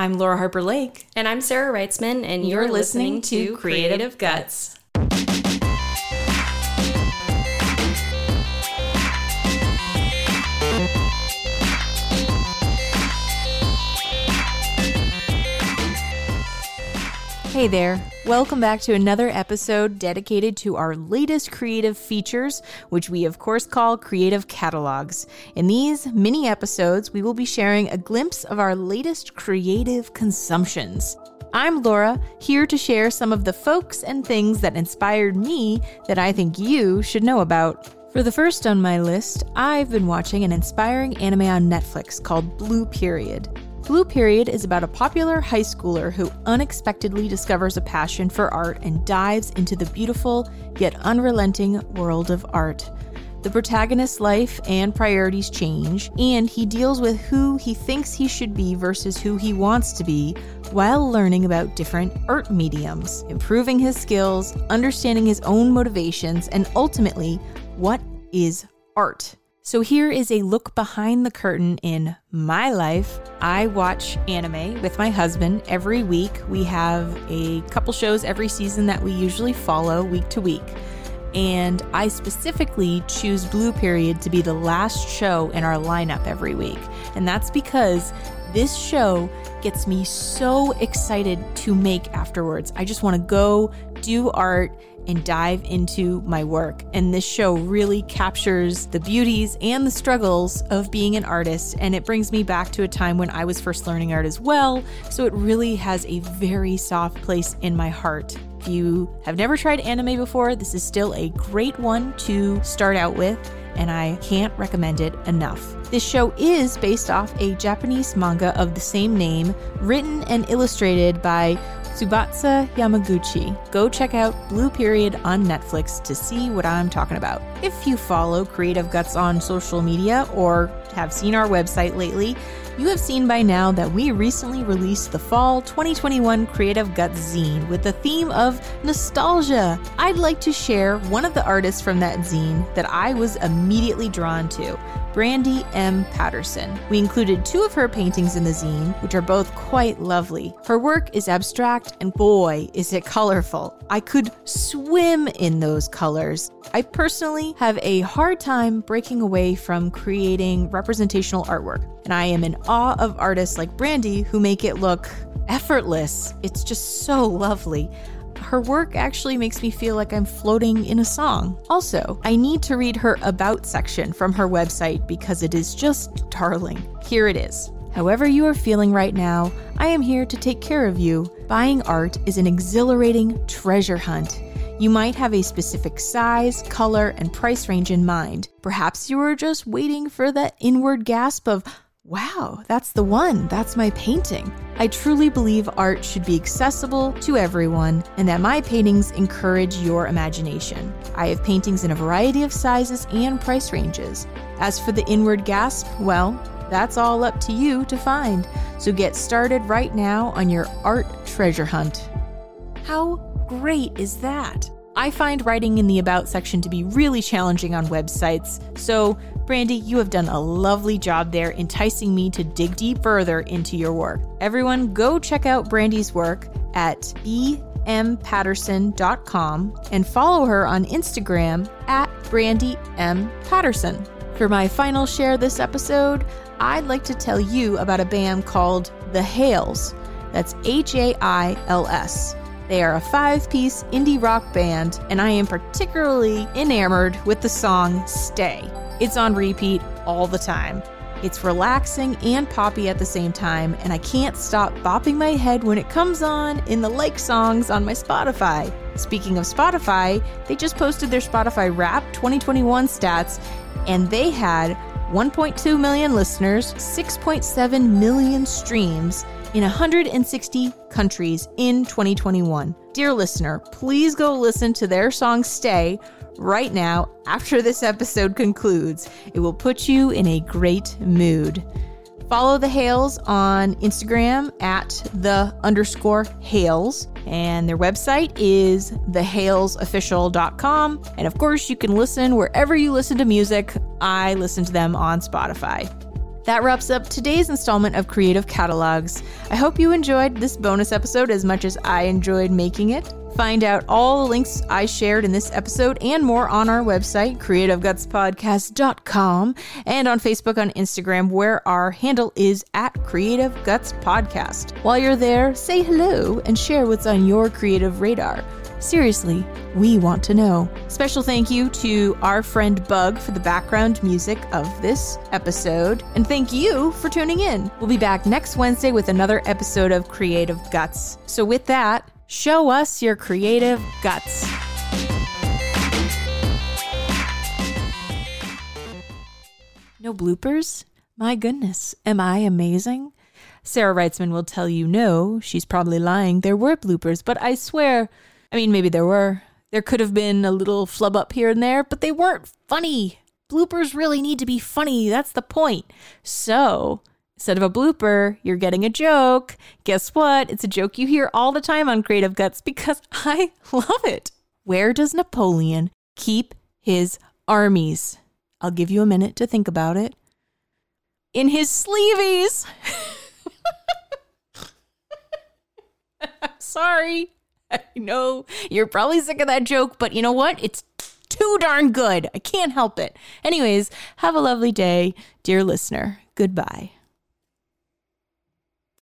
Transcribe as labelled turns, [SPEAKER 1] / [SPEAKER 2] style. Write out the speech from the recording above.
[SPEAKER 1] I'm Laura Harper Lake.
[SPEAKER 2] And I'm Sarah Reitzman, and you're,
[SPEAKER 1] You're
[SPEAKER 2] listening,
[SPEAKER 1] listening
[SPEAKER 2] to Creative
[SPEAKER 1] Creative
[SPEAKER 2] Guts.
[SPEAKER 1] Hey there. Welcome back to another episode dedicated to our latest creative features, which we of course call Creative Catalogs. In these mini episodes, we will be sharing a glimpse of our latest creative consumptions. I'm Laura, here to share some of the folks and things that inspired me that I think you should know about. For the first on my list, I've been watching an inspiring anime on Netflix called Blue Period. Blue Period is about a popular high schooler who unexpectedly discovers a passion for art and dives into the beautiful yet unrelenting world of art. The protagonist's life and priorities change, and he deals with who he thinks he should be versus who he wants to be while learning about different art mediums, improving his skills, understanding his own motivations, and ultimately, what is art? So here is a look behind the curtain in my life. I watch anime with my husband every week. We have a couple shows every season that we usually follow week to week. And I specifically choose Blue Period to be the last show in our lineup every week. And that's because this show gets me so excited to make afterwards. I just want to go do art and dive into my work. And this show really captures the beauties and the struggles of being an artist. And it brings me back to a time when I was first learning art as well. So it really has a very soft place in my heart. If you have never tried anime before, this is still a great one to start out with. And I can't recommend it enough. This show is based off a Japanese manga of the same name, written and illustrated by Subatsu Yamaguchi. Go check out Blue Period on Netflix to see what I'm talking about. If you follow Creative Guts on social media or have seen our website lately, you have seen by now that we recently released the fall 2021 Creative Guts zine with the theme of nostalgia. I'd like to share one of the artists from that zine that I was immediately drawn to. Brandy M. Patterson. We included two of her paintings in the zine, which are both quite lovely. Her work is abstract, and boy, is it colorful. I could swim in those colors. I personally have a hard time breaking away from creating representational artwork, and I am in awe of artists like Brandy who make it look effortless. It's just so lovely. Her work actually makes me feel like I'm floating in a song. Also, I need to read her About section from her website because it is just darling. Here it is. However, you are feeling right now, I am here to take care of you. Buying art is an exhilarating treasure hunt. You might have a specific size, color, and price range in mind. Perhaps you are just waiting for that inward gasp of, Wow, that's the one. That's my painting. I truly believe art should be accessible to everyone and that my paintings encourage your imagination. I have paintings in a variety of sizes and price ranges. As for the inward gasp, well, that's all up to you to find. So get started right now on your art treasure hunt. How great is that? I find writing in the About section to be really challenging on websites, so Brandy, you have done a lovely job there enticing me to dig deep further into your work. Everyone, go check out Brandy's work at bmpatterson.com and follow her on Instagram at Brandy M. Patterson. For my final share this episode, I'd like to tell you about a band called The Hails. That's H A I L S. They are a five piece indie rock band, and I am particularly enamored with the song Stay. It's on repeat all the time. It's relaxing and poppy at the same time, and I can't stop bopping my head when it comes on in the like songs on my Spotify. Speaking of Spotify, they just posted their Spotify Wrap 2021 stats, and they had 1.2 million listeners, 6.7 million streams in 160 countries in 2021. Dear listener, please go listen to their song Stay right now after this episode concludes. It will put you in a great mood. Follow the Hails on Instagram at the underscore Hails, and their website is thehailsofficial.com. And of course, you can listen wherever you listen to music. I listen to them on Spotify. That wraps up today's installment of Creative Catalogs. I hope you enjoyed this bonus episode as much as I enjoyed making it. Find out all the links I shared in this episode and more on our website, creativegutspodcast.com, and on Facebook and Instagram, where our handle is at Creative Guts Podcast. While you're there, say hello and share what's on your creative radar. Seriously, we want to know. Special thank you to our friend Bug for the background music of this episode. And thank you for tuning in. We'll be back next Wednesday with another episode of Creative Guts. So, with that, show us your creative guts. No bloopers? My goodness, am I amazing? Sarah Reitzman will tell you no, she's probably lying. There were bloopers, but I swear I mean, maybe there were. There could have been a little flub up here and there, but they weren't funny. Bloopers really need to be funny. That's the point. So, instead of a blooper, you're getting a joke. Guess what? It's a joke you hear all the time on Creative Guts because I love it. Where does Napoleon keep his armies? I'll give you a minute to think about it. In his sleeveys. Sorry. I know you're probably sick of that joke, but you know what? It's too darn good. I can't help it. Anyways, have a lovely day, dear listener. Goodbye.